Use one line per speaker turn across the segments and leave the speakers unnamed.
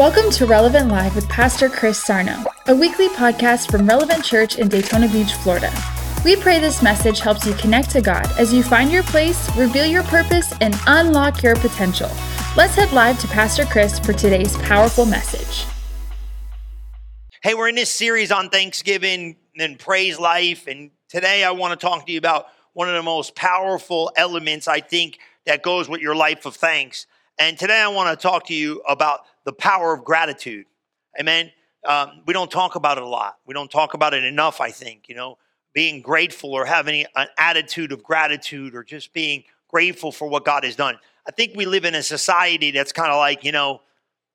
Welcome to Relevant Live with Pastor Chris Sarno, a weekly podcast from Relevant Church in Daytona Beach, Florida. We pray this message helps you connect to God as you find your place, reveal your purpose, and unlock your potential. Let's head live to Pastor Chris for today's powerful message.
Hey, we're in this series on Thanksgiving and praise life, and today I want to talk to you about one of the most powerful elements I think that goes with your life of thanks. And today I want to talk to you about the power of gratitude. Amen. Um, we don't talk about it a lot. We don't talk about it enough, I think, you know, being grateful or having an attitude of gratitude or just being grateful for what God has done. I think we live in a society that's kind of like, you know,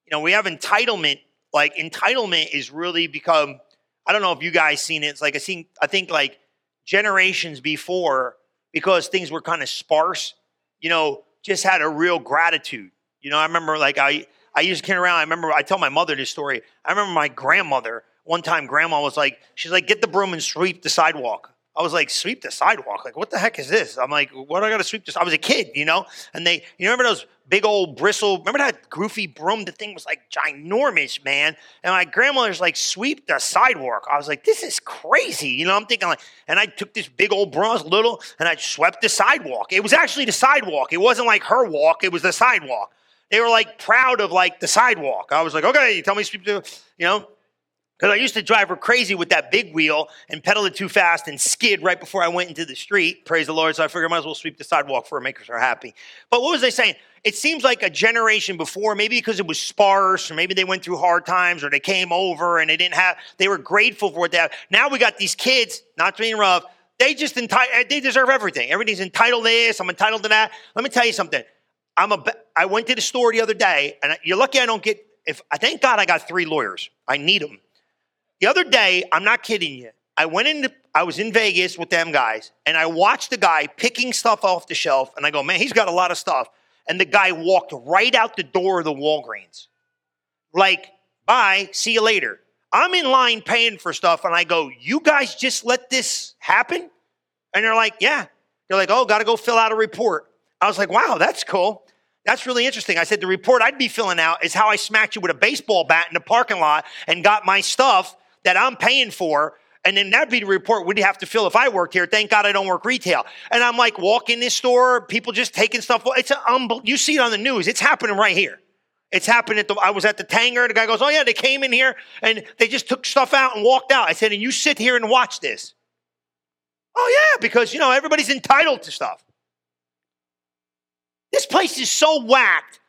you know, we have entitlement. Like entitlement is really become, I don't know if you guys seen it. It's like I seen, I think like generations before, because things were kind of sparse, you know, just had a real gratitude. You know, I remember like I I used to carry around. I remember I tell my mother this story. I remember my grandmother one time. Grandma was like, she's like, get the broom and sweep the sidewalk. I was like, sweep the sidewalk? Like, what the heck is this? I'm like, what do I got to sweep this? I was a kid, you know? And they, you remember those big old bristle, remember that goofy broom? The thing was like ginormous, man. And my grandmother's like, sweep the sidewalk. I was like, this is crazy. You know, I'm thinking like, and I took this big old broom, little, and I swept the sidewalk. It was actually the sidewalk. It wasn't like her walk, it was the sidewalk. They were like proud of like the sidewalk. I was like, okay, you tell me you know, because I used to drive her crazy with that big wheel and pedal it too fast and skid right before I went into the street. Praise the Lord. So I figured I might as well sweep the sidewalk for her, make her happy. But what was I saying? It seems like a generation before, maybe because it was sparse, or maybe they went through hard times, or they came over and they didn't have, they were grateful for what they have. Now we got these kids, not being rough, they just entitled, they deserve everything. Everything's entitled to this, I'm entitled to that. Let me tell you something. I'm a, I went to the store the other day, and you're lucky I don't get, if, I thank God I got three lawyers. I need them the other day, I'm not kidding you. I went into, I was in Vegas with them guys, and I watched the guy picking stuff off the shelf, and I go, man, he's got a lot of stuff. And the guy walked right out the door of the Walgreens. Like, bye, see you later. I'm in line paying for stuff, and I go, you guys just let this happen? And they're like, yeah. They're like, oh, got to go fill out a report. I was like, wow, that's cool. That's really interesting. I said, the report I'd be filling out is how I smacked you with a baseball bat in the parking lot and got my stuff that I'm paying for. And then that'd be the report we'd have to fill if I worked here. Thank God I don't work retail. And I'm like, walk in this store, people just taking stuff. It's a, um, you see it on the news. It's happening right here. It's happened at the, I was at the Tanger. The guy goes, oh yeah, they came in here and they just took stuff out and walked out. I said, and you sit here and watch this. Oh yeah, because you know, everybody's entitled to stuff. Is so whacked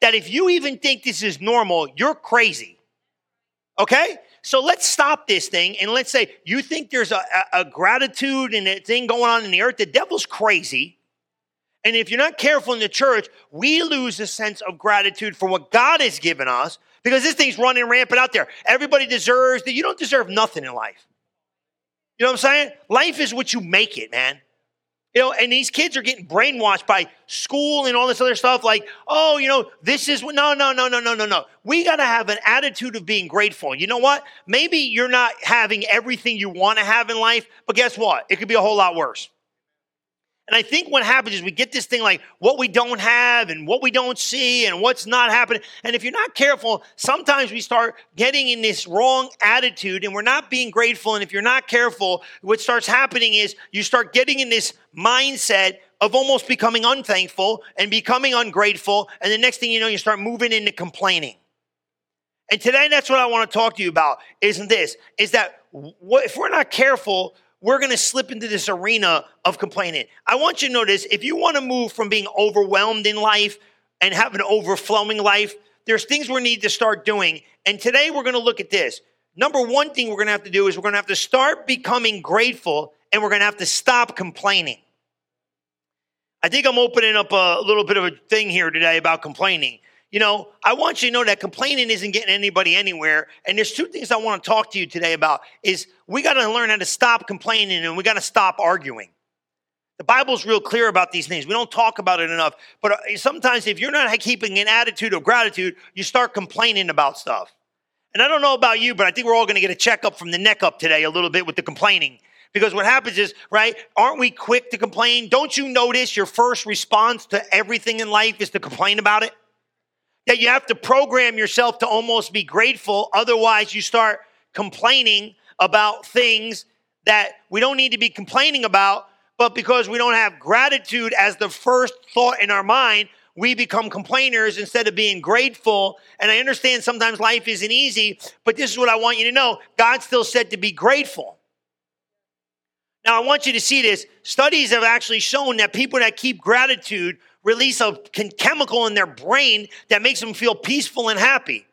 that if you even think this is normal, you're crazy. Okay? So let's stop this thing and let's say you think there's a, a, a gratitude and a thing going on in the earth. The devil's crazy. And if you're not careful in the church, we lose a sense of gratitude for what God has given us because this thing's running rampant out there. Everybody deserves that. You don't deserve nothing in life. You know what I'm saying? Life is what you make it, man. You know, and these kids are getting brainwashed by school and all this other stuff like, oh, you know, this is no, no, no, no, no, no, no. We got to have an attitude of being grateful. You know what? Maybe you're not having everything you want to have in life, but guess what? It could be a whole lot worse. And I think what happens is we get this thing like what we don't have and what we don't see and what's not happening. And if you're not careful, sometimes we start getting in this wrong attitude and we're not being grateful. And if you're not careful, what starts happening is you start getting in this mindset of almost becoming unthankful and becoming ungrateful. And the next thing you know, you start moving into complaining. And today, that's what I want to talk to you about, isn't this? Is that if we're not careful, we're going to slip into this arena of complaining. I want you to notice if you want to move from being overwhelmed in life and have an overflowing life, there's things we need to start doing. And today we're going to look at this. Number one thing we're going to have to do is we're going to have to start becoming grateful and we're going to have to stop complaining. I think I'm opening up a little bit of a thing here today about complaining. You know, I want you to know that complaining isn't getting anybody anywhere. And there's two things I want to talk to you today about is we got to learn how to stop complaining and we got to stop arguing. The Bible's real clear about these things. We don't talk about it enough. But uh, sometimes if you're not keeping an attitude of gratitude, you start complaining about stuff. And I don't know about you, but I think we're all going to get a checkup from the neck up today a little bit with the complaining. Because what happens is, right, aren't we quick to complain? Don't you notice your first response to everything in life is to complain about it? That you have to program yourself to almost be grateful. Otherwise, you start complaining about things that we don't need to be complaining about, but because we don't have gratitude as the first thought in our mind, we become complainers instead of being grateful. And I understand sometimes life isn't easy, but this is what I want you to know God still said to be grateful. Now, I want you to see this. Studies have actually shown that people that keep gratitude release a chemical in their brain that makes them feel peaceful and happy.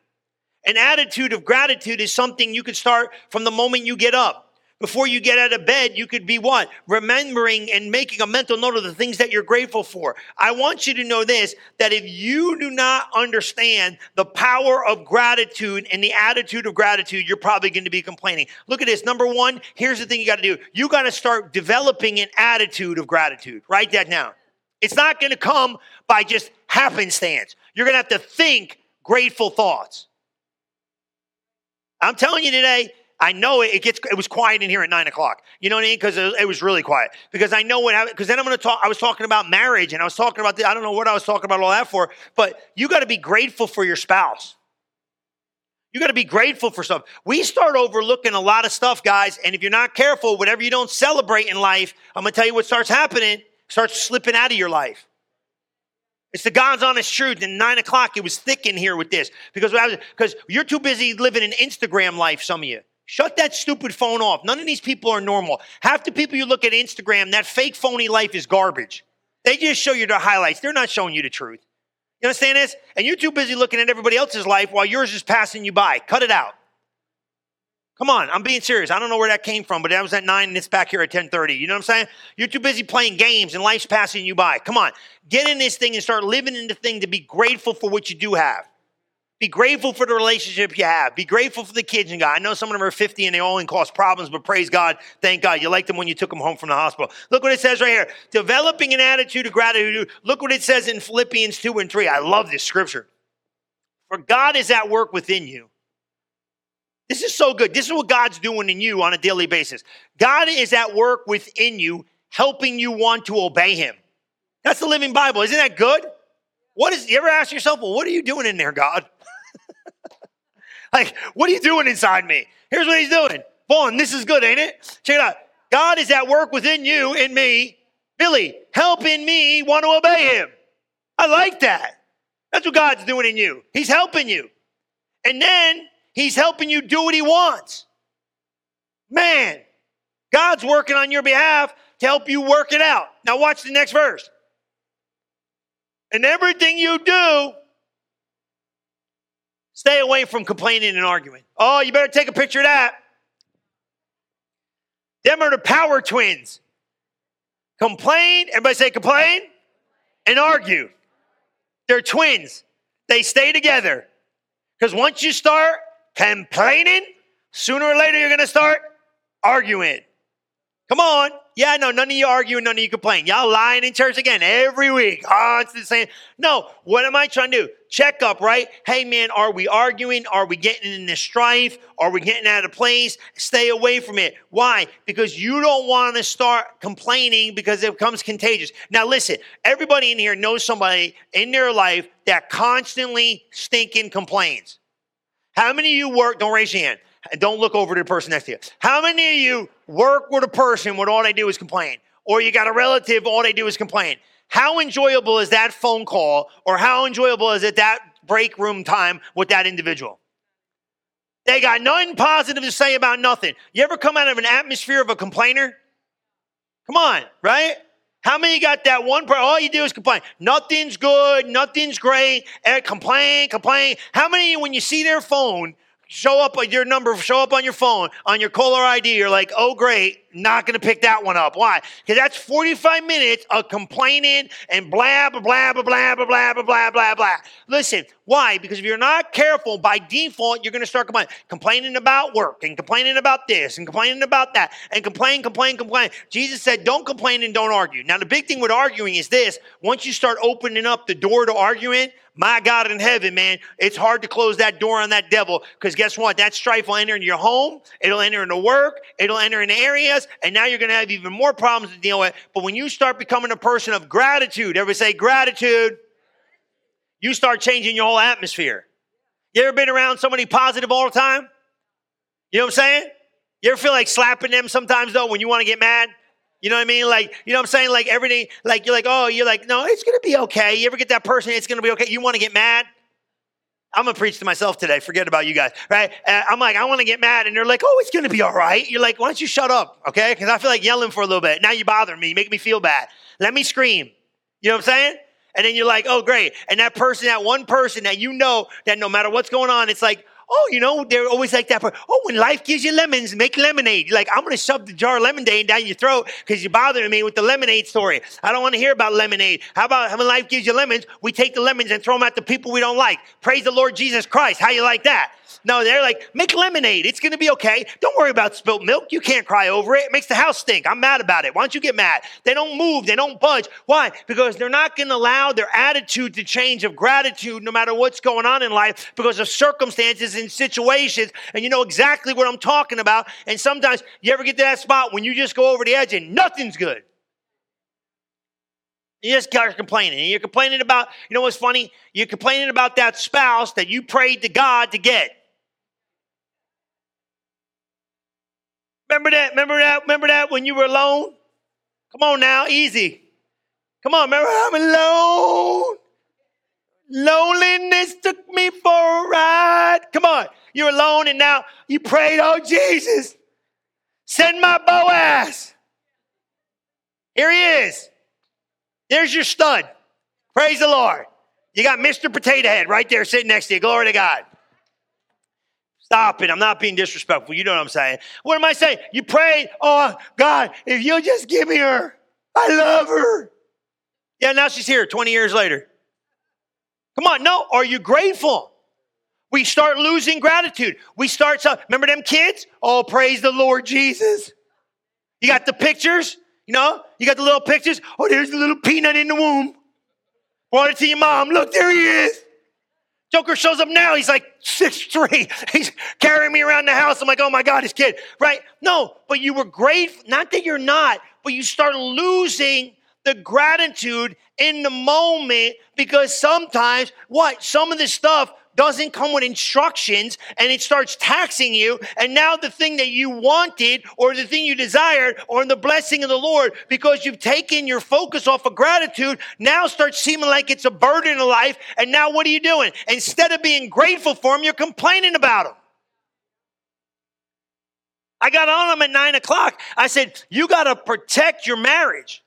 An attitude of gratitude is something you could start from the moment you get up. Before you get out of bed, you could be what? Remembering and making a mental note of the things that you're grateful for. I want you to know this that if you do not understand the power of gratitude and the attitude of gratitude, you're probably going to be complaining. Look at this. Number one, here's the thing you got to do you got to start developing an attitude of gratitude. Write that down. It's not going to come by just happenstance. You're going to have to think grateful thoughts. I'm telling you today, I know it, it, gets it was quiet in here at nine o'clock. You know what I mean? Because it, it, was really quiet. Because I know what because then I'm going to talk. I was talking about marriage and I was talking about the I don't know what I was talking about all that for. But you got to be grateful for your spouse. You got to be grateful for stuff. We start overlooking a lot of stuff, guys. And if you're not careful, whatever you don't celebrate in life, I'm going to tell you what starts happening. Starts slipping out of your life. It's the God's honest truth. And nine o'clock, it was thick in here with this because because you're too busy living an Instagram life. Some of you. Shut that stupid phone off. None of these people are normal. Half the people you look at Instagram, that fake phony life is garbage. They just show you the highlights. They're not showing you the truth. You understand this? And you're too busy looking at everybody else's life while yours is passing you by. Cut it out. Come on, I'm being serious. I don't know where that came from, but that was at 9 and it's back here at 10:30. You know what I'm saying? You're too busy playing games and life's passing you by. Come on. Get in this thing and start living in the thing to be grateful for what you do have. Be grateful for the relationship you have. Be grateful for the kids you got. I know some of them are 50 and they only cause problems, but praise God, thank God. You liked them when you took them home from the hospital. Look what it says right here. Developing an attitude of gratitude. Look what it says in Philippians 2 and 3. I love this scripture. For God is at work within you. This is so good. This is what God's doing in you on a daily basis. God is at work within you, helping you want to obey Him. That's the living Bible. Isn't that good? What is, you ever ask yourself, well, what are you doing in there, God? Like, what are you doing inside me? Here's what he's doing. Vaughn, this is good, ain't it? Check it out. God is at work within you and me. Billy, helping me want to obey him. I like that. That's what God's doing in you. He's helping you. And then he's helping you do what he wants. Man, God's working on your behalf to help you work it out. Now, watch the next verse. And everything you do, Stay away from complaining and arguing. Oh, you better take a picture of that. Them are the power twins. Complain, everybody say complain, and argue. They're twins. They stay together. Because once you start complaining, sooner or later you're going to start arguing. Come on. Yeah, no, none of you argue none of you complain. Y'all lying in church again every week. Oh, it's the same. No, what am I trying to do? Check up, right? Hey, man, are we arguing? Are we getting in the strife? Are we getting out of place? Stay away from it. Why? Because you don't want to start complaining because it becomes contagious. Now, listen, everybody in here knows somebody in their life that constantly stinking complains. How many of you work? Don't raise your hand and don't look over to the person next to you. How many of you work with a person when all they do is complain? Or you got a relative, all they do is complain? How enjoyable is that phone call or how enjoyable is it that break room time with that individual? They got nothing positive to say about nothing. You ever come out of an atmosphere of a complainer? Come on, right? How many got that one part? All you do is complain. Nothing's good, nothing's great, and complain, complain. How many, when you see their phone, show up your number, show up on your phone, on your caller ID, you're like, oh, great, not going to pick that one up. Why? Because that's 45 minutes of complaining and blah, blah, blah, blah, blah, blah, blah, blah, blah, blah. Listen, why? Because if you're not careful, by default, you're going to start complaining, complaining about work and complaining about this and complaining about that and complain, complain, complain. Jesus said, don't complain and don't argue. Now, the big thing with arguing is this once you start opening up the door to arguing, my God in heaven, man, it's hard to close that door on that devil because guess what? That strife will enter in your home, it'll enter into work, it'll enter in areas, and now you're going to have even more problems to deal with. But when you start becoming a person of gratitude, everybody say gratitude you start changing your whole atmosphere. You ever been around somebody positive all the time? You know what I'm saying? You ever feel like slapping them sometimes though when you want to get mad? You know what I mean? Like, you know what I'm saying? Like everything, like you're like, oh, you're like, no, it's gonna be okay. You ever get that person, it's gonna be okay. You want to get mad? I'm gonna preach to myself today. Forget about you guys, right? Uh, I'm like, I want to get mad, and they're like, oh, it's gonna be all right. You're like, why don't you shut up, okay? Because I feel like yelling for a little bit. Now you bother me, make me feel bad. Let me scream. You know what I'm saying? And then you're like, oh, great. And that person, that one person that you know that no matter what's going on, it's like, Oh, you know, they're always like that. Oh, when life gives you lemons, make lemonade. You're like, I'm going to shove the jar of lemonade down your throat because you're bothering me with the lemonade story. I don't want to hear about lemonade. How about when life gives you lemons, we take the lemons and throw them at the people we don't like? Praise the Lord Jesus Christ. How you like that? No, they're like, make lemonade. It's going to be okay. Don't worry about spilt milk. You can't cry over it. It makes the house stink. I'm mad about it. Why don't you get mad? They don't move. They don't budge. Why? Because they're not going to allow their attitude to change of gratitude no matter what's going on in life because of circumstances and situations. And you know exactly what I'm talking about. And sometimes you ever get to that spot when you just go over the edge and nothing's good. You just start complaining. And you're complaining about, you know what's funny? You're complaining about that spouse that you prayed to God to get. Remember that? Remember that? Remember that when you were alone? Come on now, easy. Come on, remember I'm alone. Loneliness took me for a ride. Come on, you're alone and now you prayed, oh Jesus, send my Boaz. Here he is. There's your stud. Praise the Lord. You got Mr. Potato Head right there sitting next to you. Glory to God. Stop it. I'm not being disrespectful. You know what I'm saying. What am I saying? You pray, oh, God, if you'll just give me her, I love her. Yeah, now she's here 20 years later. Come on, no, are you grateful? We start losing gratitude. We start, so, remember them kids? Oh, praise the Lord Jesus. You got the pictures, you know? You got the little pictures. Oh, there's the little peanut in the womb. Brought it to your mom. Look, there he is. Joker shows up now. He's like six three. He's carrying me around the house. I'm like, oh my God, his kid, right? No, but you were grateful. Not that you're not, but you start losing the gratitude in the moment because sometimes what? Some of this stuff doesn't come with instructions and it starts taxing you. And now the thing that you wanted or the thing you desired or the blessing of the Lord, because you've taken your focus off of gratitude, now starts seeming like it's a burden in life. And now what are you doing? Instead of being grateful for them, you're complaining about them. I got on them at nine o'clock. I said, You got to protect your marriage.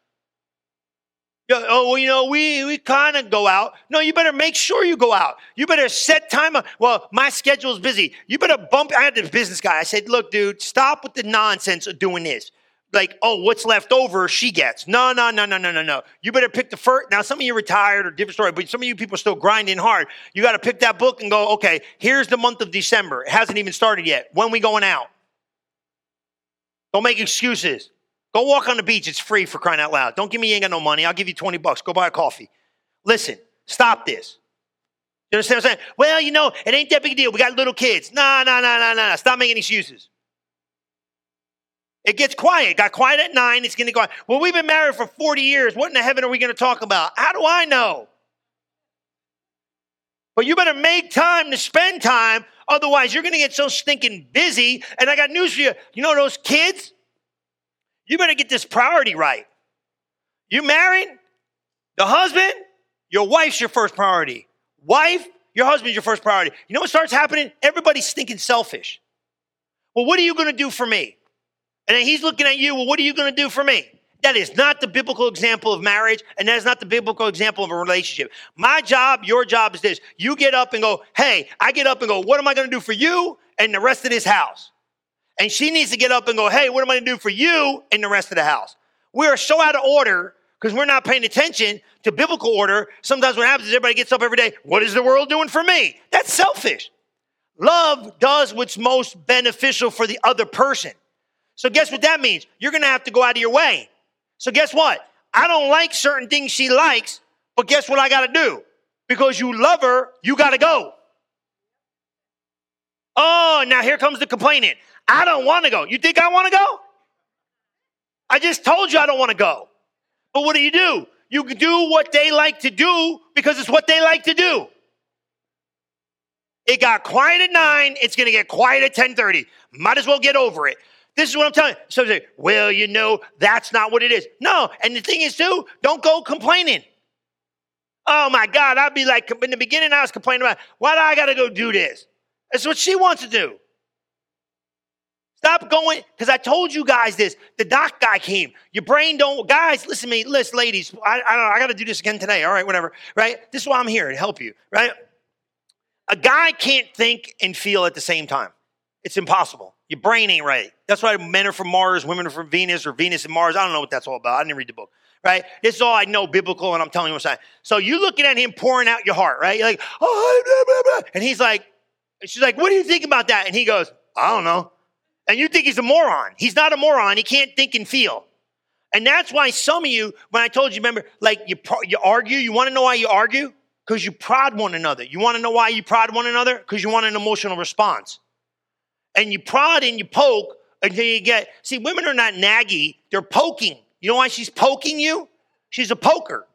Oh, well, you know, we, we kind of go out. No, you better make sure you go out. You better set time. Well, my schedule is busy. You better bump. I had this business guy. I said, look, dude, stop with the nonsense of doing this. Like, oh, what's left over, she gets. No, no, no, no, no, no, no. You better pick the first. Now, some of you retired or different story, but some of you people are still grinding hard. You got to pick that book and go, okay, here's the month of December. It hasn't even started yet. When we going out? Don't make excuses. Go walk on the beach. It's free for crying out loud. Don't give me, you ain't got no money. I'll give you 20 bucks. Go buy a coffee. Listen, stop this. You understand what I'm saying? Well, you know, it ain't that big a deal. We got little kids. No, no, no, no, no. Stop making excuses. It gets quiet. Got quiet at nine. It's going to go. on. Well, we've been married for 40 years. What in the heaven are we going to talk about? How do I know? But you better make time to spend time. Otherwise, you're going to get so stinking busy. And I got news for you. You know those kids? You better get this priority right. You married? The husband? Your wife's your first priority. Wife? Your husband's your first priority. You know what starts happening? Everybody's stinking selfish. Well, what are you going to do for me? And then he's looking at you. Well, what are you going to do for me? That is not the biblical example of marriage, and that is not the biblical example of a relationship. My job, your job is this. You get up and go, hey, I get up and go, what am I going to do for you and the rest of this house? And she needs to get up and go, hey, what am I going to do for you and the rest of the house? We are so out of order because we're not paying attention to biblical order. Sometimes what happens is everybody gets up every day. What is the world doing for me? That's selfish. Love does what's most beneficial for the other person. So, guess what that means? You're going to have to go out of your way. So, guess what? I don't like certain things she likes, but guess what I got to do? Because you love her, you got to go. Oh, now here comes the complaining. I don't want to go. You think I want to go? I just told you I don't want to go. But what do you do? You do what they like to do because it's what they like to do. It got quiet at nine. It's going to get quiet at ten thirty. Might as well get over it. This is what I'm telling you. So say, well, you know, that's not what it is. No, and the thing is, too, don't go complaining. Oh my God, I'd be like, in the beginning, I was complaining about, why do I got to go do this? That's what she wants to do. Stop going, because I told you guys this. The doc guy came. Your brain don't, guys, listen to me, listen, ladies. I, I don't know, I got to do this again today. All right, whatever, right? This is why I'm here to help you, right? A guy can't think and feel at the same time. It's impossible. Your brain ain't right. That's why men are from Mars, women are from Venus, or Venus and Mars. I don't know what that's all about. I didn't read the book, right? This is all I know biblical, and I'm telling you what I'm saying. So you're looking at him pouring out your heart, right? You're like, oh, blah, blah, blah. and he's like, she's like, what do you think about that? And he goes, I don't know. And you think he's a moron. He's not a moron. He can't think and feel. And that's why some of you, when I told you, remember, like you, you argue, you want to know why you argue? Because you prod one another. You want to know why you prod one another? Because you want an emotional response. And you prod and you poke until you get, see, women are not naggy, they're poking. You know why she's poking you? She's a poker.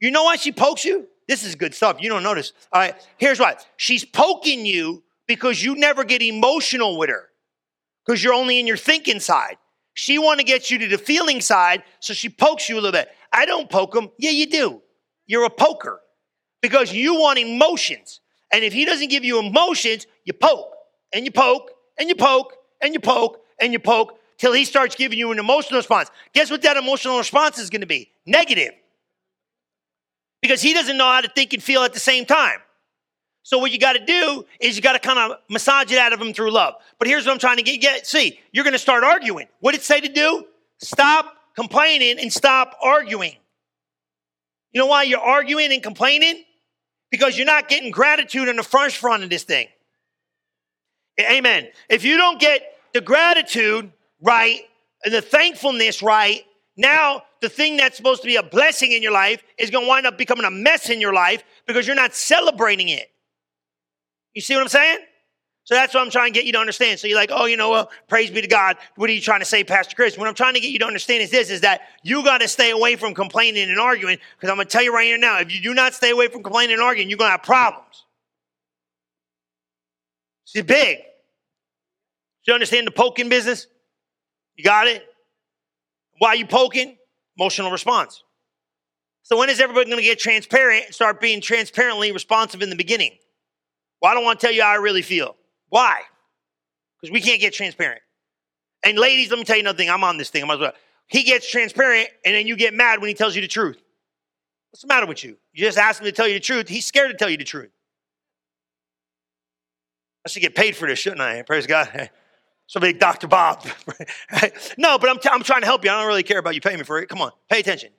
You know why she pokes you? This is good stuff. You don't notice. All right, here's why. She's poking you because you never get emotional with her because you're only in your thinking side. She want to get you to the feeling side, so she pokes you a little bit. I don't poke him. Yeah, you do. You're a poker because you want emotions. And if he doesn't give you emotions, you poke and you poke and you poke and you poke and you poke till he starts giving you an emotional response. Guess what that emotional response is going to be? Negative. Because he doesn't know how to think and feel at the same time. So what you got to do is you got to kind of massage it out of him through love. But here's what I'm trying to get. get see, you're going to start arguing. What did it say to do? Stop complaining and stop arguing. You know why you're arguing and complaining? Because you're not getting gratitude in the first front of this thing. Amen. If you don't get the gratitude right and the thankfulness right, now the thing that's supposed to be a blessing in your life is going to wind up becoming a mess in your life because you're not celebrating it. You see what I'm saying? So that's what I'm trying to get you to understand. So you're like, oh, you know, well, praise be to God. What are you trying to say, Pastor Chris? What I'm trying to get you to understand is this, is that you got to stay away from complaining and arguing because I'm going to tell you right here now, if you do not stay away from complaining and arguing, you're going to have problems. It's big. Do you understand the poking business? You got it? Why you poking? Emotional response. So when is everybody going to get transparent and start being transparently responsive in the beginning? Well, I don't want to tell you how I really feel. Why? Because we can't get transparent. And ladies, let me tell you another thing. I'm on this thing. I might as well. He gets transparent, and then you get mad when he tells you the truth. What's the matter with you? You just ask him to tell you the truth. He's scared to tell you the truth. I should get paid for this, shouldn't I? Praise God. Somebody, Dr. Bob. no, but I'm, t- I'm trying to help you. I don't really care about you paying me for it. Come on, pay attention.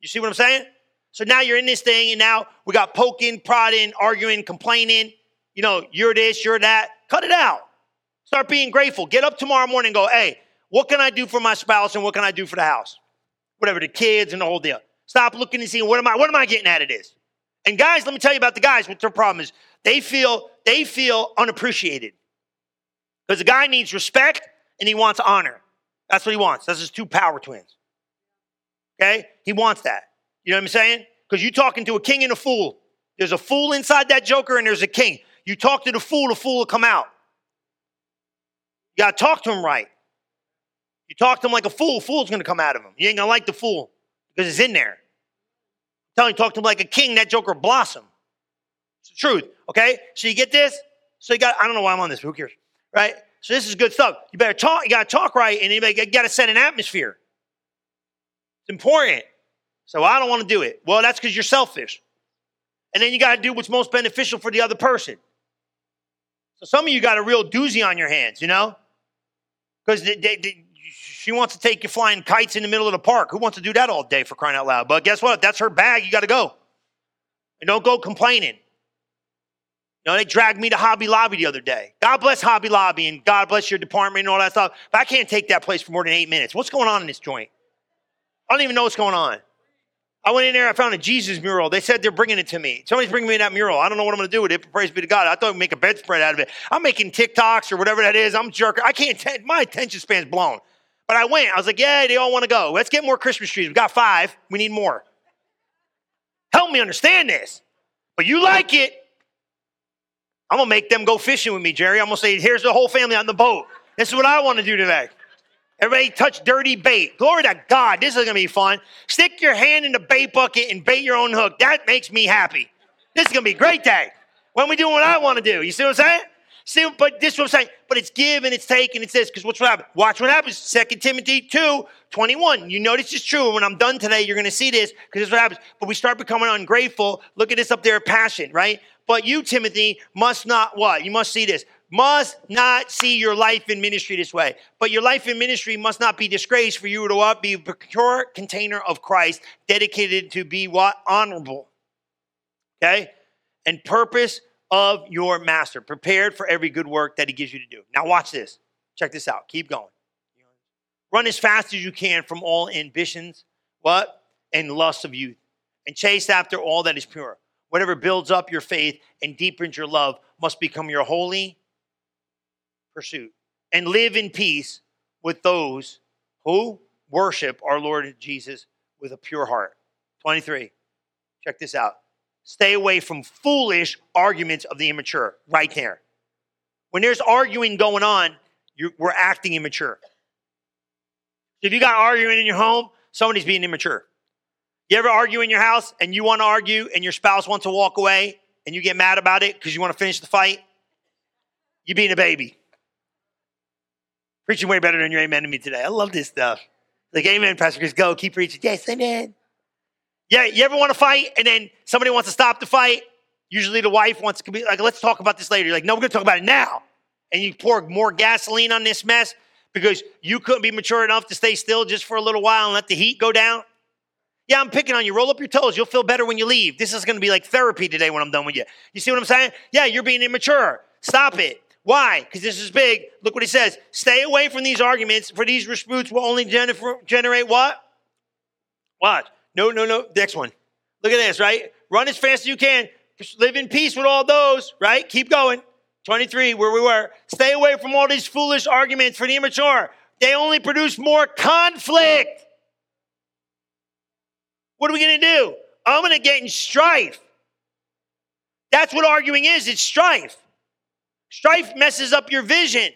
You see what I'm saying? So now you're in this thing, and now we got poking, prodding, arguing, complaining you know, you're this, you're that. Cut it out. Start being grateful. Get up tomorrow morning and go, hey, what can I do for my spouse and what can I do for the house? Whatever, the kids and the whole deal. Stop looking and seeing what am I, what am I getting out of this? And guys, let me tell you about the guys, what their problem is. They feel, they feel unappreciated. Because the guy needs respect and he wants honor. That's what he wants. That's his two power twins. Okay? He wants that. You know what I'm saying? Because you're talking to a king and a fool. There's a fool inside that joker and there's a king. You talk to the fool, the fool will come out. You got to talk to him right. You talk to him like a fool, fool's to come out of him. You ain't to like the fool because it's in there. Tell him, talk to him like a king, that joker blossom. It's the truth, okay? So you get this? So you got, I don't know why I'm on this, who cares, right? So this is good stuff. You better talk, you got to talk right, and you got to set an atmosphere. It's important. So I don't want to do it. Well, that's because you're selfish. And then you got to do what's most beneficial for the other person. So some of you got a real doozy on your hands, you know? Because she wants to take you flying kites in the middle of the park. Who wants to do that all day for crying out loud? But guess what? That's her bag. You got to go. And don't go complaining. You know, they dragged me to Hobby Lobby the other day. God bless Hobby Lobby and God bless your department and all that stuff. But I can't take that place for more than eight minutes. What's going on in this joint? I don't even know what's going on. I went in there, I found a Jesus mural. They said they're bringing it to me. Somebody's bringing me that mural. I don't know what I'm going to do with it. Praise be to God. I thought I'd make a bedspread out of it. I'm making TikToks or whatever that is. I'm jerking. I can't, t- my attention span's blown. But I went. I was like, yeah, they all want to go. Let's get more Christmas trees. We got five. We need more. Help me understand this. But you like it. I'm going to make them go fishing with me, Jerry. I'm going to say, here's the whole family on the boat. This is what I want to do today. Everybody touch dirty bait. Glory to God. This is to be fun. Stick your hand in the bait bucket and bait your own hook. That makes me happy. This is to be a great day. When we doing what I want to do. You see what I'm saying? See, but this is what I'm saying. But it's give and it's take and it's this. Because what's what happens? Watch what happens. Second Timothy 2, 21. You know this is true. When I'm done today, you're going to see this because this is what happens. But we start becoming ungrateful. Look at this up there, passion, right? But you, Timothy, must not what? You must see this. Must not see your life in ministry this way. But your life in ministry must not be disgraced for you to what? Be a pure container of Christ, dedicated to be what? Honorable. Okay? And purpose of your master, prepared for every good work that he gives you to do. Now, watch this. Check this out. Keep going. Run as fast as you can from all ambitions, what? And lusts of youth. And chase after all that is pure. Whatever builds up your faith and deepens your love must become your holy pursuit. And live in peace with those who worship our Lord Jesus with a pure heart. 23. Check this out. Stay away from foolish arguments of the immature, right there. When there's arguing going on, we're acting immature. If you got arguing in your home, somebody's being immature. You ever argue in your house and you want to argue and your spouse wants to walk away and you get mad about it because you want to finish the fight? You being a baby. Preaching way better than your amen to me today. I love this stuff. Like, amen, Pastor Chris, go, keep preaching. Yes, amen. Yeah, you ever want to fight and then somebody wants to stop the fight? Usually the wife wants to be like, let's talk about this later. You're like, no, we're going to talk about it now. And you pour more gasoline on this mess because you couldn't be mature enough to stay still just for a little while and let the heat go down. Yeah, I'm picking on you. Roll up your toes. You'll feel better when you leave. This is going to be like therapy today when I'm done with you. You see what I'm saying? Yeah, you're being immature. Stop it. Why? Because this is big. Look what he says. Stay away from these arguments, for these disputes will only generate what? What? No, no, no. Next one. Look at this, right? Run as fast as you can. Live in peace with all those, right? Keep going. 23, where we were. Stay away from all these foolish arguments for the immature. They only produce more conflict. What are we going to do? I'm going to get in strife. That's what arguing is it's strife. Strife messes up your vision.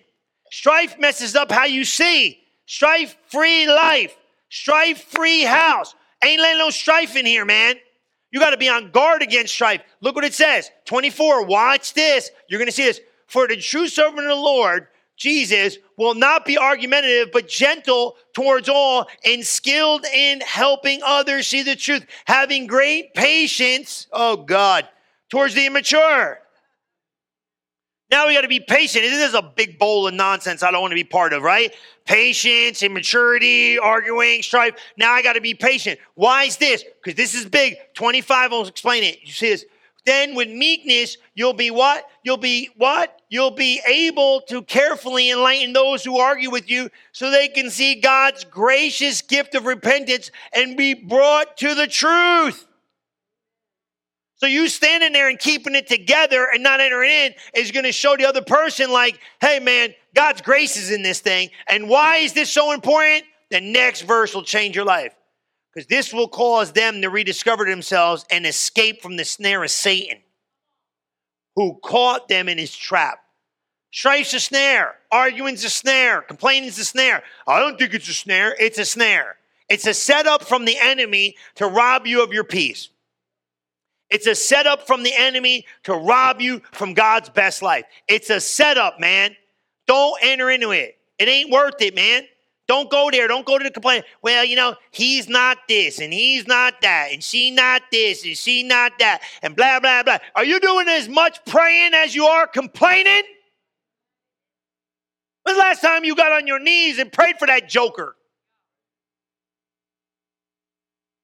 Strife messes up how you see. Strife free life. Strife free house. Ain't letting no strife in here, man. You got to be on guard against strife. Look what it says 24. Watch this. You're going to see this. For the true servant of the Lord, Jesus, will not be argumentative, but gentle towards all and skilled in helping others see the truth, having great patience, oh God, towards the immature. Now we got to be patient. Isn't This is a big bowl of nonsense I don't want to be part of, right? Patience, immaturity, arguing, strife. Now I got to be patient. Why is this? Because this is big. 25 will explain it. You see this. Then with meekness, you'll be what? You'll be what? You'll be able to carefully enlighten those who argue with you so they can see God's gracious gift of repentance and be brought to the truth. So you standing there and keeping it together and not entering in is going to show the other person like, hey man, God's grace is in this thing. And why is this so important? The next verse will change your life. Because this will cause them to rediscover themselves and escape from the snare of Satan, who caught them in his trap. Strife's a snare, arguing's a snare, complaining's a snare. I don't think it's a snare, it's a snare. It's a setup from the enemy to rob you of your peace. It's a setup from the enemy to rob you from God's best life. It's a setup, man. Don't enter into it. It ain't worth it, man. Don't go there. Don't go to the complaint. Well, you know, he's not this and he's not that and she not this and she not that and blah, blah, blah. Are you doing as much praying as you are complaining? When's the last time you got on your knees and prayed for that joker?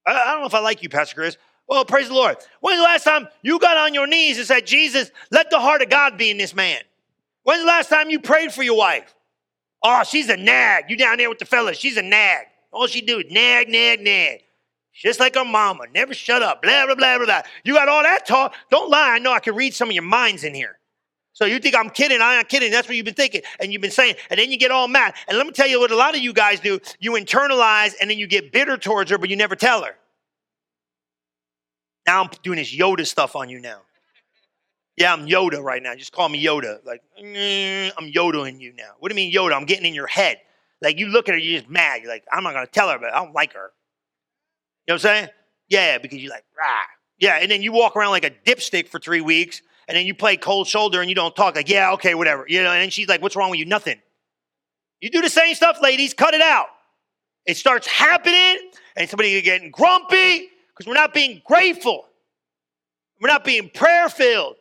I, I don't know if I like you, Pastor Chris. Well, praise the Lord. When's the last time you got on your knees and said, Jesus, let the heart of God be in this man? When's the last time you prayed for your wife? Oh, she's a nag. You down there with the fellas, she's a nag. All she do is nag, nag, nag. Just like her mama, never shut up, blah, blah, blah, blah, blah. You got all that talk. Don't lie. I know I can read some of your minds in here. So you think I'm kidding? I'm not kidding. That's what you've been thinking. And you've been saying. And then you get all mad. And let me tell you what a lot of you guys do. You internalize and then you get bitter towards her, but you never tell her. Now I'm doing this Yoda stuff on you now. Yeah, I'm Yoda right now. Just call me Yoda. Like, mm, I'm Yodaing you now. What do you mean Yoda? I'm getting in your head. Like, you look at her, you're just mad. You're like, I'm not going to tell her, but I don't like her. You know what I'm saying? Yeah, because you're like, rah. Yeah, and then you walk around like a dipstick for three weeks, and then you play cold shoulder and you don't talk. Like, yeah, okay, whatever. You know, and then she's like, what's wrong with you? Nothing. You do the same stuff, ladies. Cut it out. It starts happening, and somebody getting grumpy because we're not being grateful. We're not being prayer filled.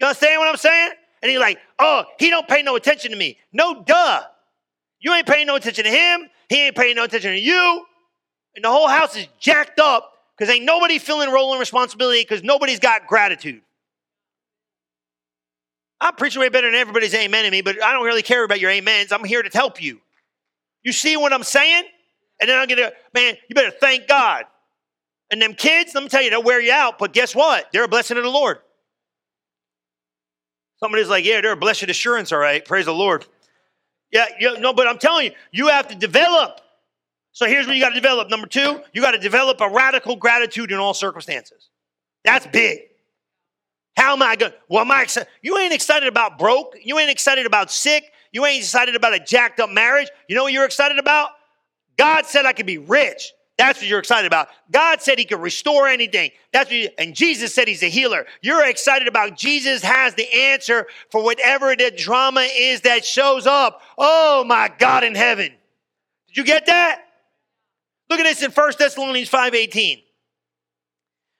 You understand what I'm saying? And he's like, oh, he don't pay no attention to me. No, duh. You ain't paying no attention to him. He ain't paying no attention to you. And the whole house is jacked up because ain't nobody feeling role and responsibility because nobody's got gratitude. I'm preaching way better than everybody's amen to me, but I don't really care about your amens. I'm here to help you. You see what I'm saying? And then I'm gonna, man, you better thank God. And them kids, let me tell you, they'll wear you out, but guess what? They're a blessing of the Lord. Somebody's like, yeah, they're a blessed assurance, all right. Praise the Lord. Yeah, you, no, but I'm telling you, you have to develop. So here's what you got to develop. Number two, you got to develop a radical gratitude in all circumstances. That's big. How am I going? Well, am I excited? You ain't excited about broke. You ain't excited about sick. You ain't excited about a jacked up marriage. You know what you're excited about? God said I could be rich. That's what you're excited about. God said he could restore anything. That's you, and Jesus said he's a healer. You're excited about Jesus has the answer for whatever the drama is that shows up. Oh my God in heaven. Did you get that? Look at this in 1 Thessalonians 5:18.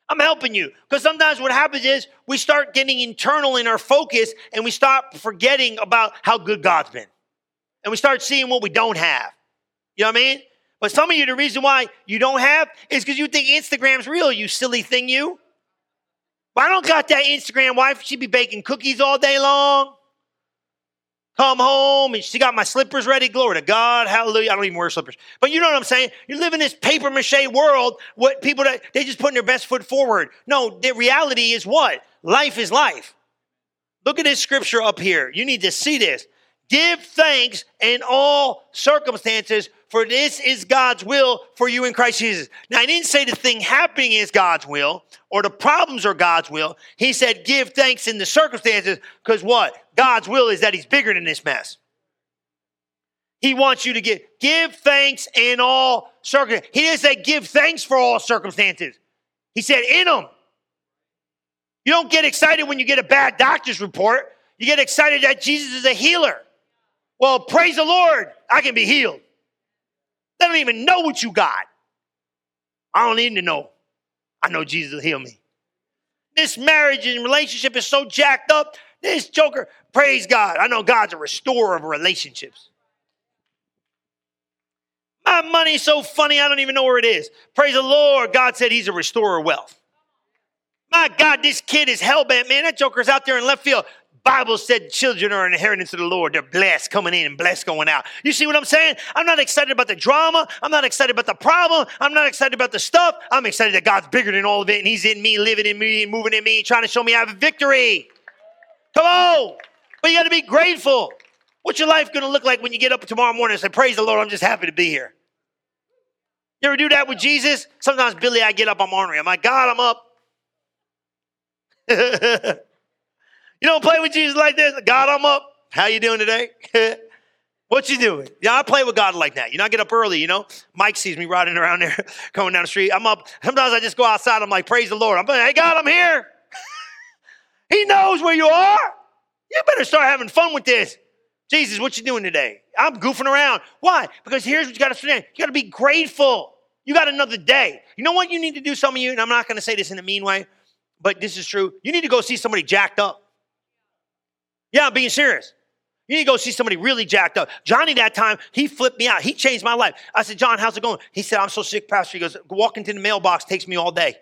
I'm helping you because sometimes what happens is we start getting internal in our focus and we start forgetting about how good God's been. And we start seeing what we don't have. You know what I mean? But some of you, the reason why you don't have is because you think Instagram's real, you silly thing, you. I don't got that Instagram wife. She be baking cookies all day long. Come home and she got my slippers ready. Glory to God. Hallelujah. I don't even wear slippers. But you know what I'm saying? You live in this paper mache world. What people that they just putting their best foot forward. No, the reality is what? Life is life. Look at this scripture up here. You need to see this. Give thanks in all circumstances, for this is God's will for you in Christ Jesus. Now, I didn't say the thing happening is God's will or the problems are God's will. He said, give thanks in the circumstances because what? God's will is that He's bigger than this mess. He wants you to give, give thanks in all circumstances. He didn't say give thanks for all circumstances. He said in them. You don't get excited when you get a bad doctor's report. You get excited that Jesus is a healer. Well, praise the Lord, I can be healed. They don't even know what you got. I don't need to know. I know Jesus will heal me. This marriage and relationship is so jacked up. This joker, praise God. I know God's a restorer of relationships. My money's so funny, I don't even know where it is. Praise the Lord. God said he's a restorer of wealth. My God, this kid is hell bent, man. That joker's out there in left field. Bible said children are an inheritance of the Lord. They're blessed coming in and blessed going out. You see what I'm saying? I'm not excited about the drama. I'm not excited about the problem. I'm not excited about the stuff. I'm excited that God's bigger than all of it and He's in me, living in me, and moving in me, trying to show me I have a victory. Come on. But you got to be grateful. What's your life going to look like when you get up tomorrow morning and say, Praise the Lord, I'm just happy to be here? You ever do that with Jesus? Sometimes, Billy, I get up, I'm ornery. I'm like, God, I'm up. You don't play with Jesus like this. God, I'm up. How you doing today? what you doing? Yeah, I play with God like that. You know, I get up early, you know. Mike sees me riding around there, coming down the street. I'm up. Sometimes I just go outside. I'm like, praise the Lord. I'm like, hey, God, I'm here. he knows where you are. You better start having fun with this. Jesus, what you doing today? I'm goofing around. Why? Because here's what you got to understand. You got to be grateful. You got another day. You know what you need to do, some of you, and I'm not going to say this in a mean way, but this is true. You need to go see somebody jacked up. Yeah, I'm being serious. You need to go see somebody really jacked up. Johnny, that time, he flipped me out. He changed my life. I said, John, how's it going? He said, I'm so sick, Pastor. He goes, walking to the mailbox takes me all day.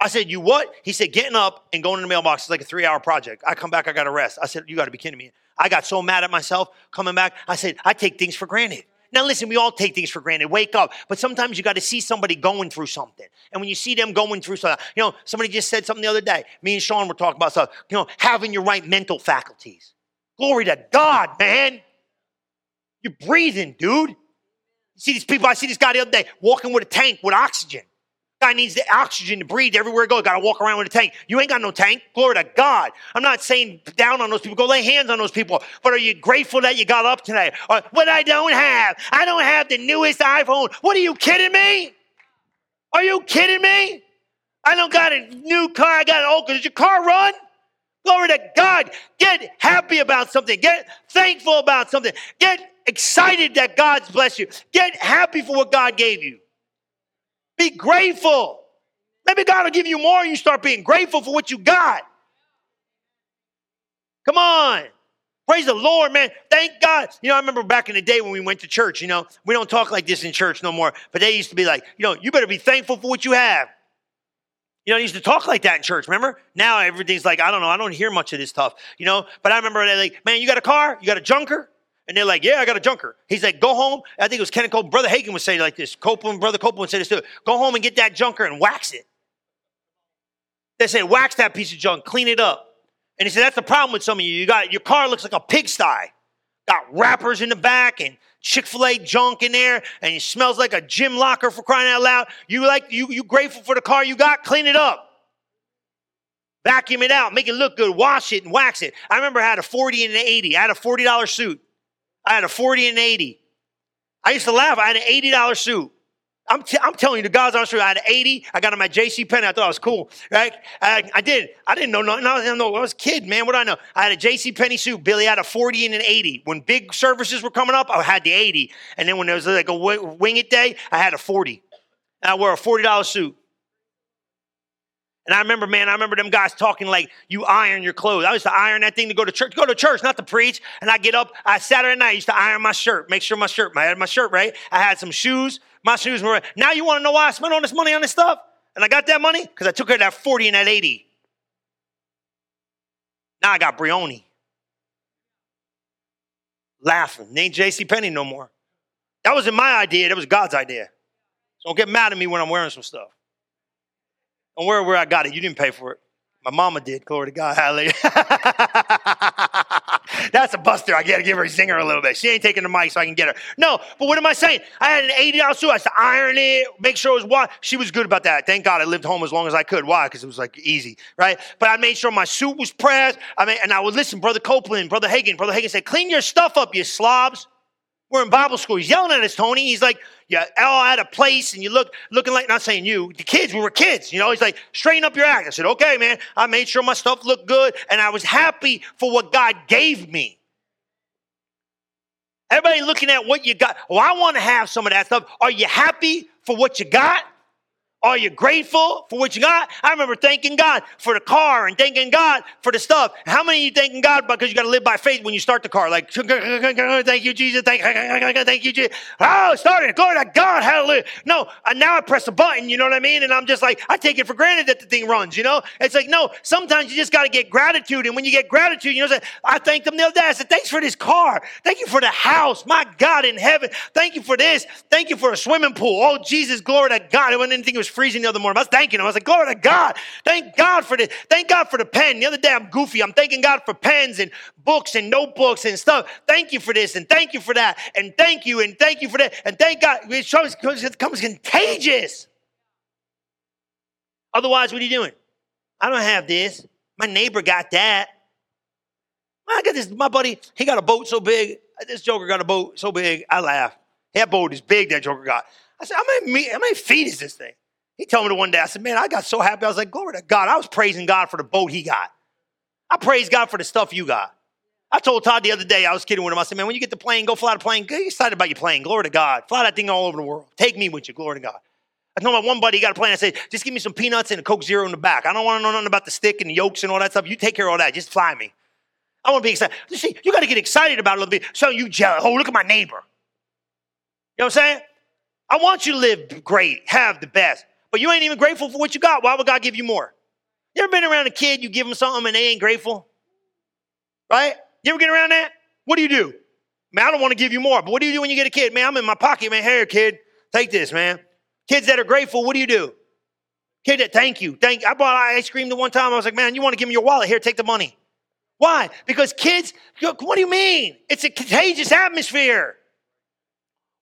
I said, You what? He said, Getting up and going to the mailbox is like a three hour project. I come back, I got to rest. I said, You got to be kidding me. I got so mad at myself coming back. I said, I take things for granted. Now, listen, we all take things for granted. Wake up. But sometimes you got to see somebody going through something. And when you see them going through something, you know, somebody just said something the other day. Me and Sean were talking about stuff, you know, having your right mental faculties. Glory to God, man. You're breathing, dude. You see these people, I see this guy the other day walking with a tank with oxygen. Guy needs the oxygen to breathe everywhere he goes. Got to walk around with a tank. You ain't got no tank. Glory to God. I'm not saying down on those people. Go lay hands on those people. But are you grateful that you got up today? Or what I don't have? I don't have the newest iPhone. What are you kidding me? Are you kidding me? I don't got a new car. I got an old. Car. Does your car run? Glory to God. Get happy about something. Get thankful about something. Get excited that God's blessed you. Get happy for what God gave you. Be grateful. Maybe God will give you more and you start being grateful for what you got. Come on. Praise the Lord, man. Thank God. You know, I remember back in the day when we went to church, you know, we don't talk like this in church no more, but they used to be like, you know, you better be thankful for what you have. You know, they used to talk like that in church, remember? Now everything's like, I don't know, I don't hear much of this stuff, you know? But I remember they like, man, you got a car? You got a junker? And they're like, yeah, I got a junker. He's like, go home. I think it was Kenneth Copeland. Brother Hagin would say like this. Copeland, Brother Copeland say this too. Go home and get that junker and wax it. They said, wax that piece of junk, clean it up. And he said, that's the problem with some of you. You got your car looks like a pigsty. Got wrappers in the back and Chick-fil-A junk in there, and it smells like a gym locker for crying out loud. You like you you grateful for the car you got? Clean it up. Vacuum it out, make it look good, wash it and wax it. I remember I had a 40 and an 80. I had a $40 suit. I had a 40 and 80. I used to laugh. I had an $80 suit. I'm, t- I'm telling you, the God's honest truth. I had an 80. I got on my J.C. Penney. I thought I was cool, right? I, I did. I didn't know nothing. I, was a kid, man. What do I know? I had a J.C. Penney suit. Billy had a 40 and an 80. When big services were coming up, I had the 80. And then when there was like a wing it day, I had a 40. And I wore a $40 suit. And I remember, man, I remember them guys talking like you iron your clothes. I used to iron that thing to go to church, go to church, not to preach. And I get up, I Saturday night I used to iron my shirt, make sure my shirt, I had my shirt right. I had some shoes, my shoes were. Now you want to know why I spent all this money on this stuff? And I got that money because I took her that 40 and that 80. Now I got Brioni. Laughing. Ain't J.C. Penney no more. That wasn't my idea, that was God's idea. So don't get mad at me when I'm wearing some stuff. Worry where I got it. You didn't pay for it. My mama did. Glory to God. Hallelujah. That's a buster. I got to give her a zinger a little bit. She ain't taking the mic so I can get her. No, but what am I saying? I had an $80 suit. I had to iron it, make sure it was washed. She was good about that. Thank God I lived home as long as I could. Why? Because it was like easy, right? But I made sure my suit was pressed. I mean, and I would listen, Brother Copeland, Brother Hagin. Brother Hagin said, clean your stuff up, you slobs. We're in Bible school. He's yelling at us, Tony. He's like, you all out of place and you look looking like not saying you, the kids, we were kids, you know. He's like, straighten up your act. I said, okay, man. I made sure my stuff looked good and I was happy for what God gave me. Everybody looking at what you got. Oh, I want to have some of that stuff. Are you happy for what you got? Are you grateful for what you got? I remember thanking God for the car and thanking God for the stuff. How many of you thanking God because you got to live by faith when you start the car? Like, thank you, Jesus. Thank, thank you, Jesus. Oh, started. Glory to God. Hallelujah. No, and now I press a button, you know what I mean? And I'm just like, I take it for granted that the thing runs, you know? It's like, no, sometimes you just got to get gratitude. And when you get gratitude, you know, I thanked them the other day. I said, thanks for this car. Thank you for the house. My God in heaven. Thank you for this. Thank you for a swimming pool. Oh, Jesus, glory to God. I didn't think it was freezing the other morning. I was thanking him. I was like, glory to God. Thank God for this. Thank God for the pen. The other day I'm goofy. I'm thanking God for pens and books and notebooks and stuff. Thank you for this and thank you for that and thank you and thank you for that and thank God. It, shows, it contagious. Otherwise, what are you doing? I don't have this. My neighbor got that. I got this. My buddy, he got a boat so big. This joker got a boat so big. I laugh. That boat is big. That joker got. I said, how many, how many feet is this thing? He told me one day, I said, man, I got so happy. I was like, glory to God. I was praising God for the boat he got. I praise God for the stuff you got. I told Todd the other day, I was kidding with him. I said, man, when you get the plane, go fly the plane. Get excited about your plane. Glory to God. Fly that thing all over the world. Take me with you. Glory to God. I told my one buddy, he got a plane. I said, just give me some peanuts and a Coke Zero in the back. I don't want to know nothing about the stick and the yokes and all that stuff. You take care of all that. Just fly me. I want to be excited. You see, you got to get excited about it a little bit. So you jealous. Oh, look at my neighbor. You know what I'm saying? I want you to live great, have the best, but you ain't even grateful for what you got. Why would God give you more? You ever been around a kid, you give them something and they ain't grateful? Right? You ever get around that? What do you do? Man, I don't want to give you more. But what do you do when you get a kid? Man, I'm in my pocket, man. Here, kid, take this, man. Kids that are grateful, what do you do? Kid that, thank you. Thank I bought ice cream the one time. I was like, man, you want to give me your wallet? Here, take the money. Why? Because kids, what do you mean? It's a contagious atmosphere.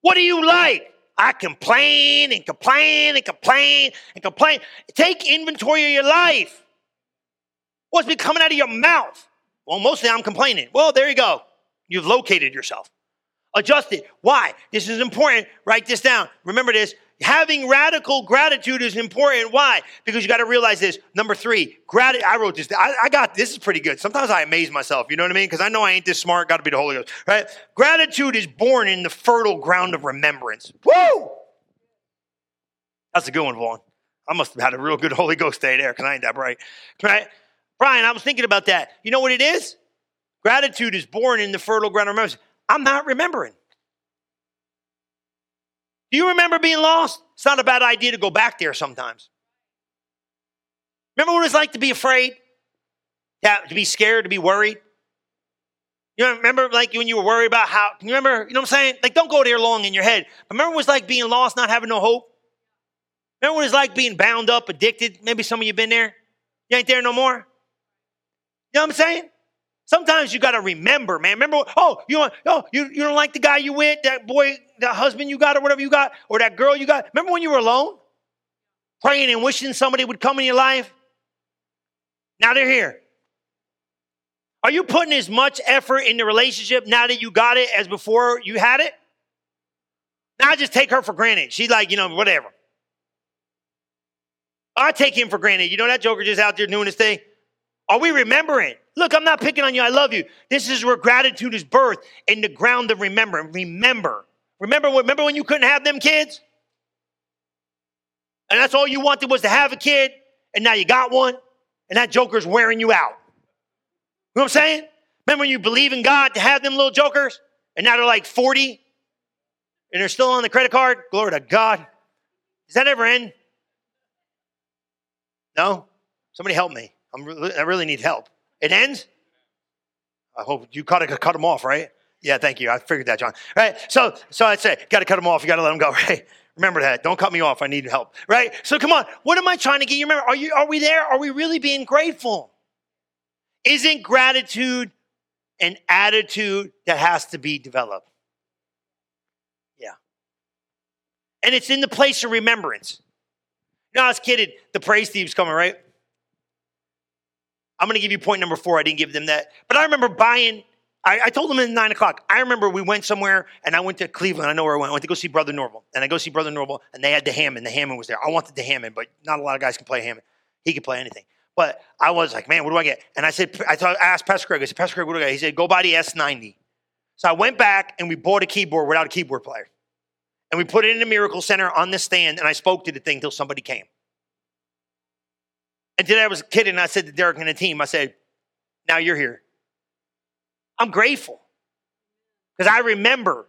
What do you like? I complain and complain and complain and complain. Take inventory of your life. What's been coming out of your mouth? Well, mostly I'm complaining. Well, there you go. You've located yourself. Adjust it. Why? This is important. Write this down. Remember this. Having radical gratitude is important. Why? Because you got to realize this. Number three, gratitude. I wrote this. I, I, got this is pretty good. Sometimes I amaze myself. You know what I mean? Because I know I ain't this smart. Got to be the Holy Ghost, right? Gratitude is born in the fertile ground of remembrance. Woo! That's a good one, Vaughn. I must have had a real good Holy Ghost day there because I ain't that bright, right? Brian, I was thinking about that. You know what it is? Gratitude is born in the fertile ground of remembrance. I'm not remembering. Do you remember being lost? It's not a bad idea to go back there sometimes. Remember what it's like to be afraid? To be scared, to be worried? You remember like when you were worried about how, you remember, you know what I'm saying? Like don't go there long in your head. Remember what it's like being lost, not having no hope? Remember what it's like being bound up, addicted? Maybe some of you been there. You ain't there no more? You know what I'm saying? Sometimes you got to remember, man. Remember, oh, you want, oh, you, you don't like the guy you with, that boy, that husband you got, or whatever you got, or that girl you got. Remember when you were alone, praying and wishing somebody would come in your life. Now they're here. Are you putting as much effort in the relationship now that you got it as before you had it? Now I just take her for granted. She's like, you know, whatever. I take him for granted. You know that joker just out there doing his thing. Are we remembering? Look, I'm not picking on you. I love you. This is where gratitude is birthed in the ground of remembering. Remember. Remember, remember when you couldn't have them kids? And that's all you wanted was to have a kid, and now you got one, and that joker's wearing you out. You know what I'm saying? Remember when you believe in God to have them little jokers, and now they're like 40, and they're still on the credit card? Glory to God. Does that ever end? No? Somebody help me. I'm I really need help. It ends? I hope you got cut them off, right? Yeah, thank you. I figured that, John. Right? So, so I'd say, got to cut them off. You got to let them go, right? Remember that. Don't cut me off. I need help, right? So come on. What am I trying to get you? Remember, are you? Are we there? Are we really being grateful? Isn't gratitude an attitude that has to be developed? Yeah. And it's in the place of remembrance. You know, I was kidding. The praise team's coming, right? I'm going to give you point number four. I didn't give them that. But I remember buying, I, I told them at nine o'clock. I remember we went somewhere and I went to Cleveland. I know where I went. I went to go see Brother Norvel. And I go see Brother Norvel and they had the Hammond. The Hammond was there. I wanted the Hammond, but not a lot of guys can play Hammond. He could play anything. But I was like, man, what do I get? And I said, I, thought, I asked Pastor Craig, I said, Pastor Craig, what do I get? He said, go buy the S90. So I went back and we bought a keyboard without a keyboard player. And we put it in the Miracle Center on the stand and I spoke to the thing till somebody came. And today I was kidding. I said to Derek and the team, I said, now you're here. I'm grateful because I remember.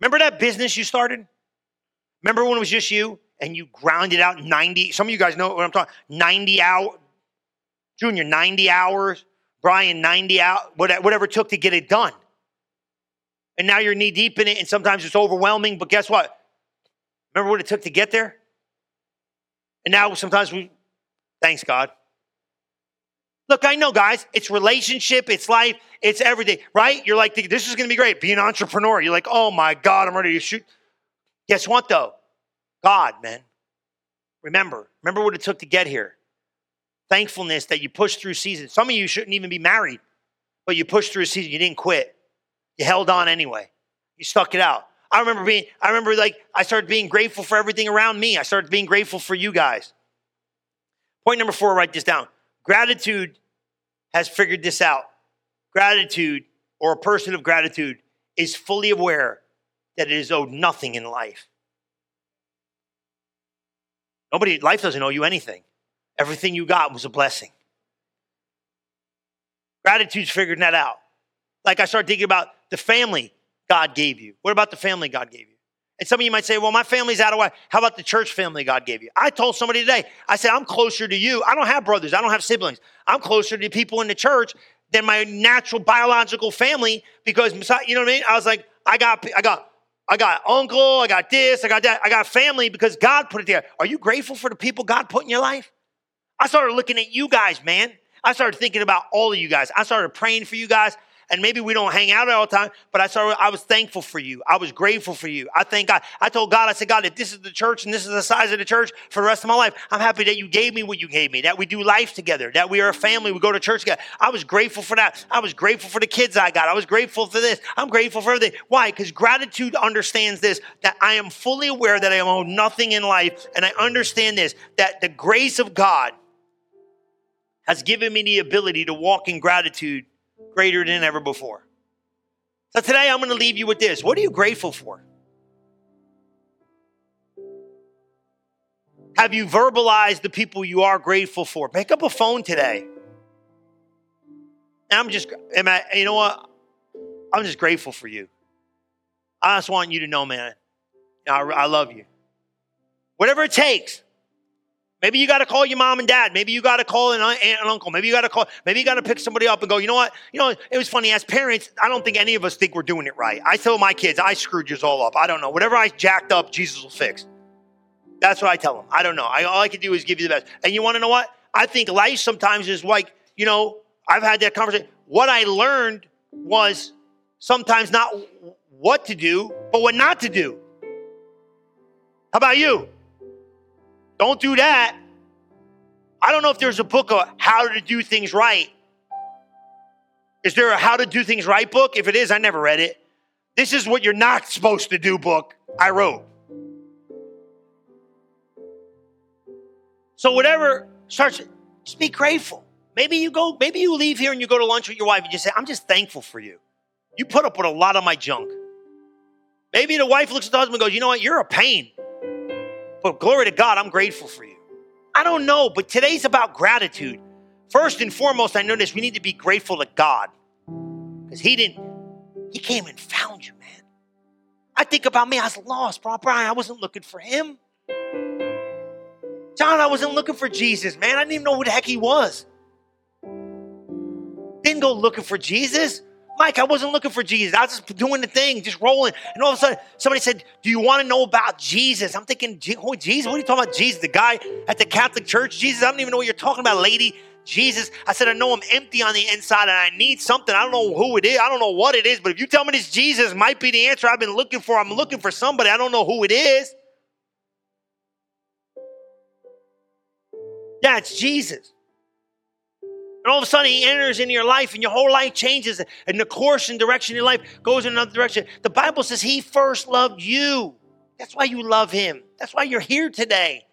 Remember that business you started? Remember when it was just you and you grounded out 90? Some of you guys know what I'm talking 90 hours. Junior, 90 hours. Brian, 90 hours. Whatever it took to get it done. And now you're knee deep in it, and sometimes it's overwhelming. But guess what? Remember what it took to get there? And now sometimes we, thanks God. Look, I know, guys, it's relationship, it's life, it's everything, right? You're like, this is going to be great. Be an entrepreneur. You're like, oh my God, I'm ready to shoot. Guess what, though? God, man. Remember, remember what it took to get here. Thankfulness that you pushed through seasons. Some of you shouldn't even be married, but you pushed through a season. You didn't quit. You held on anyway. You stuck it out. I remember being, I remember like, I started being grateful for everything around me. I started being grateful for you guys. Point number four, write this down. Gratitude has figured this out. Gratitude, or a person of gratitude, is fully aware that it is owed nothing in life. Nobody, life doesn't owe you anything. Everything you got was a blessing. Gratitude's figuring that out. Like I started thinking about the family God gave you. What about the family God gave you? And some of you might say, well, my family's out of way. How about the church family God gave you? I told somebody today, I said, I'm closer to you. I don't have brothers, I don't have siblings. I'm closer to people in the church than my natural biological family because you know what I mean? I was like, I got, I got, I got uncle, I got this, I got that, I got family because God put it there. Are you grateful for the people God put in your life? I started looking at you guys, man. I started thinking about all of you guys. I started praying for you guys and maybe we don't hang out all the time, but I started, I was thankful for you. I was grateful for you. I thank God. I told God, I said, God, if this is the church and this is the size of the church for the rest of my life, I'm happy that you gave me what you gave me, that we do life together, that we are a family, we go to church together. I was grateful for that. I was grateful for the kids I got. I was grateful for this. I'm grateful for everything. Why? Because gratitude understands this, that I am fully aware that I own nothing in life, and I understand this, that the grace of God has given me the ability to walk in gratitude greater than ever before. So today I'm going to leave you with this. What are you grateful for? Have you verbalized the people you are grateful for? Pick up a phone today. I'm just, am I, you know what? I'm just grateful for you. I just want you to know, man, I, I love you. Whatever it takes. Maybe you got to call your mom and dad. Maybe you got to call an aunt and uncle. Maybe you got to call, maybe you got to pick somebody up and go, you know what? You know, it was funny. As parents, I don't think any of us think we're doing it right. I tell my kids, I screwed you all up. I don't know. Whatever I jacked up, Jesus will fix. That's what I tell them. I don't know. I, all I can do is give you the best. And you want to know what? I think life sometimes is like, you know, I've had that conversation. What I learned was sometimes not what to do, but what not to do. How about you? Don't do that. I don't know if there's a book of how to do things right. Is there a how to do things right book? If it is, I never read it. This is what you're not supposed to do book I wrote. So whatever starts, just be grateful. Maybe you go, maybe you leave here and you go to lunch with your wife and you say, I'm just thankful for you. You put up with a lot of my junk. Maybe the wife looks at the husband and goes, You know what? You're a pain. But glory to God, I'm grateful for you. I don't know, but today's about gratitude. First and foremost, I notice we need to be grateful to God because He didn't, He came and found you, man. I think about me, I was lost, bro. Brian, I wasn't looking for Him. John, I wasn't looking for Jesus, man. I didn't even know who the heck He was. Didn't go looking for Jesus. Mike, I wasn't looking for Jesus. I was just doing the thing, just rolling. And all of a sudden, somebody said, Do you want to know about Jesus? I'm thinking, oh, Jesus? What are you talking about, Jesus? The guy at the Catholic Church? Jesus, I don't even know what you're talking about, lady. Jesus, I said, I know I'm empty on the inside and I need something. I don't know who it is. I don't know what it is. But if you tell me this Jesus might be the answer I've been looking for, I'm looking for somebody. I don't know who it is. Yeah, it's Jesus. And all of a sudden, he enters into your life, and your whole life changes, and the course and direction of your life goes in another direction. The Bible says he first loved you. That's why you love him. That's why you're here today.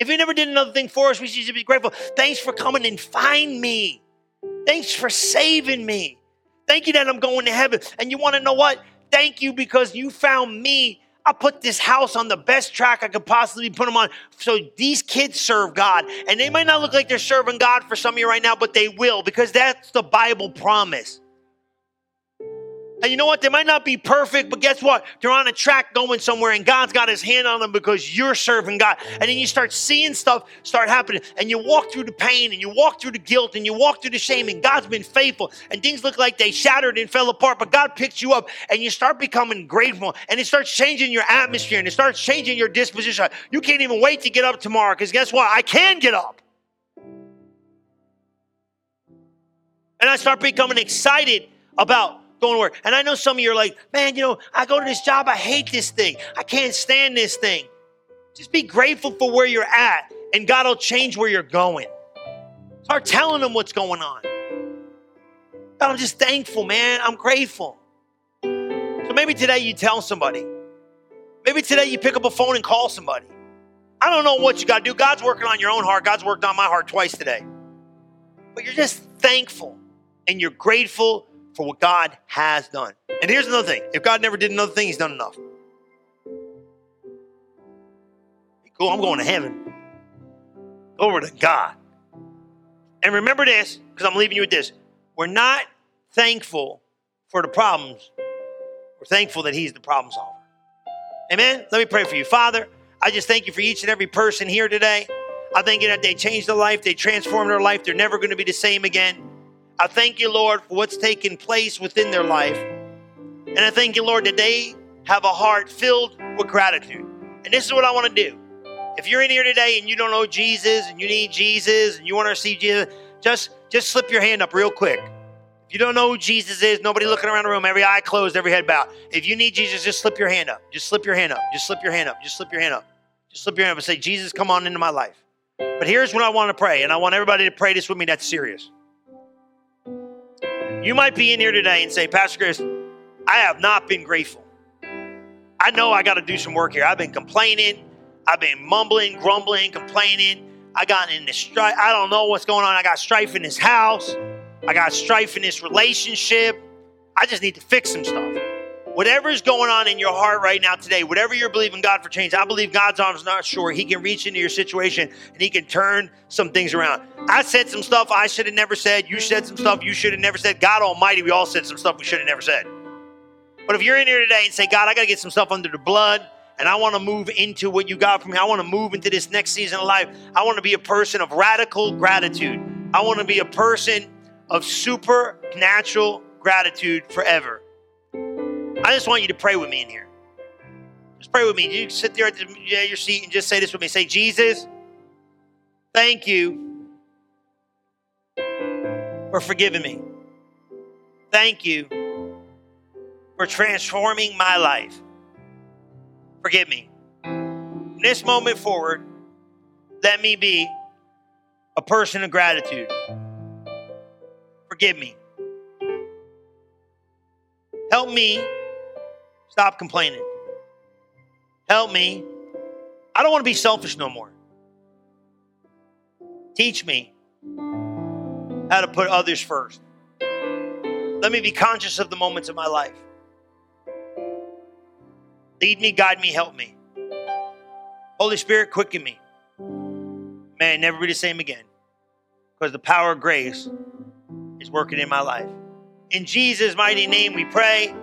If he never did another thing for us, we should be grateful. Thanks for coming and find me. Thanks for saving me. Thank you that I'm going to heaven. And you want to know what? Thank you because you found me I put this house on the best track I could possibly put them on. So these kids serve God. And they might not look like they're serving God for some of you right now, but they will because that's the Bible promise. And you know what? They might not be perfect, but guess what? They're on a track going somewhere, and God's got his hand on them because you're serving God. And then you start seeing stuff start happening, and you walk through the pain, and you walk through the guilt, and you walk through the shame, and God's been faithful, and things look like they shattered and fell apart, but God picks you up, and you start becoming grateful, and it starts changing your atmosphere, and it starts changing your disposition. You can't even wait to get up tomorrow, because guess what? I can get up. And I start becoming excited about going to work. And I know some of you are like, man, you know, I go to this job, I hate this thing. I can't stand this thing. Just be grateful for where you're at, and God will change where you're going. Start telling them what's going on. God, I'm just thankful, man. I'm grateful. So maybe today you tell somebody. Maybe today you pick up a phone and call somebody. I don't know what you got to do. God's working on your own heart. God's worked on my heart twice today. But you're just thankful and you're grateful for what God has done. And here's another thing if God never did another thing, He's done enough. Cool, I'm going to heaven. Over to God. And remember this, because I'm leaving you with this. We're not thankful for the problems, we're thankful that He's the problem solver. Amen? Let me pray for you. Father, I just thank you for each and every person here today. I thank you that they changed their life, they transformed their life, they're never going to be the same again. I thank you, Lord, for what's taken place within their life. And I thank you, Lord, that they have a heart filled with gratitude. And this is what I want to do. If you're in here today and you don't know Jesus and you need Jesus and you want to receive Jesus, just just slip your hand up real quick. If you don't know who Jesus is, nobody looking around the room, every eye closed, every head bowed. If you need Jesus, just slip your hand up. Just slip your hand up. Just slip your hand up. Just slip your hand up. Just slip your hand up and say, Jesus, come on into my life. But here's what I want to pray, and I want everybody to pray this with me that's serious. You might be in here today and say, Pastor Chris, I have not been grateful. I know I got to do some work here. I've been complaining. I've been mumbling, grumbling, complaining. I got in this strife. I don't know what's going on. I got strife in this house. I got strife in this relationship. I just need to fix some stuff. Whatever is going on in your heart right now today, whatever you're believing God for change, I believe God's arms not short. He can reach into your situation and He can turn some things around. I said some stuff I should have never said. You said some stuff you should have never said. God Almighty, we all said some stuff we should have never said. But if you're in here today and say, God, I got to get some stuff under the blood, and I want to move into what you got for me. I want to move into this next season of life. I want to be a person of radical gratitude. I want to be a person of supernatural gratitude forever. I just want you to pray with me in here. Just pray with me. You sit there at the, your seat and just say this with me. Say, Jesus, thank you for forgiving me. Thank you for transforming my life. Forgive me. From this moment forward, let me be a person of gratitude. Forgive me. Help me stop complaining. Help me. I don't want to be selfish no more. Teach me how to put others first. Let me be conscious of the moments of my life. Lead me, guide me, help me. Holy Spirit, quicken me. May I never be the same again because the power of grace is working in my life. In Jesus' mighty name we pray.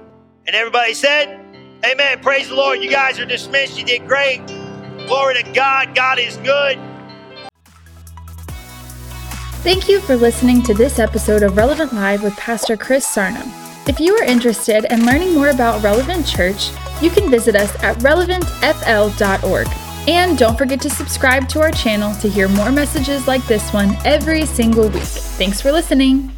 And everybody said, Amen. Praise the Lord. You guys are dismissed. You did great. Glory to God. God is good.
Thank you for listening to this episode of Relevant Live with Pastor Chris Sarno. If you are interested in learning more about Relevant Church, you can visit us at relevantfl.org. And don't forget to subscribe to our channel to hear more messages like this one every single week. Thanks for listening.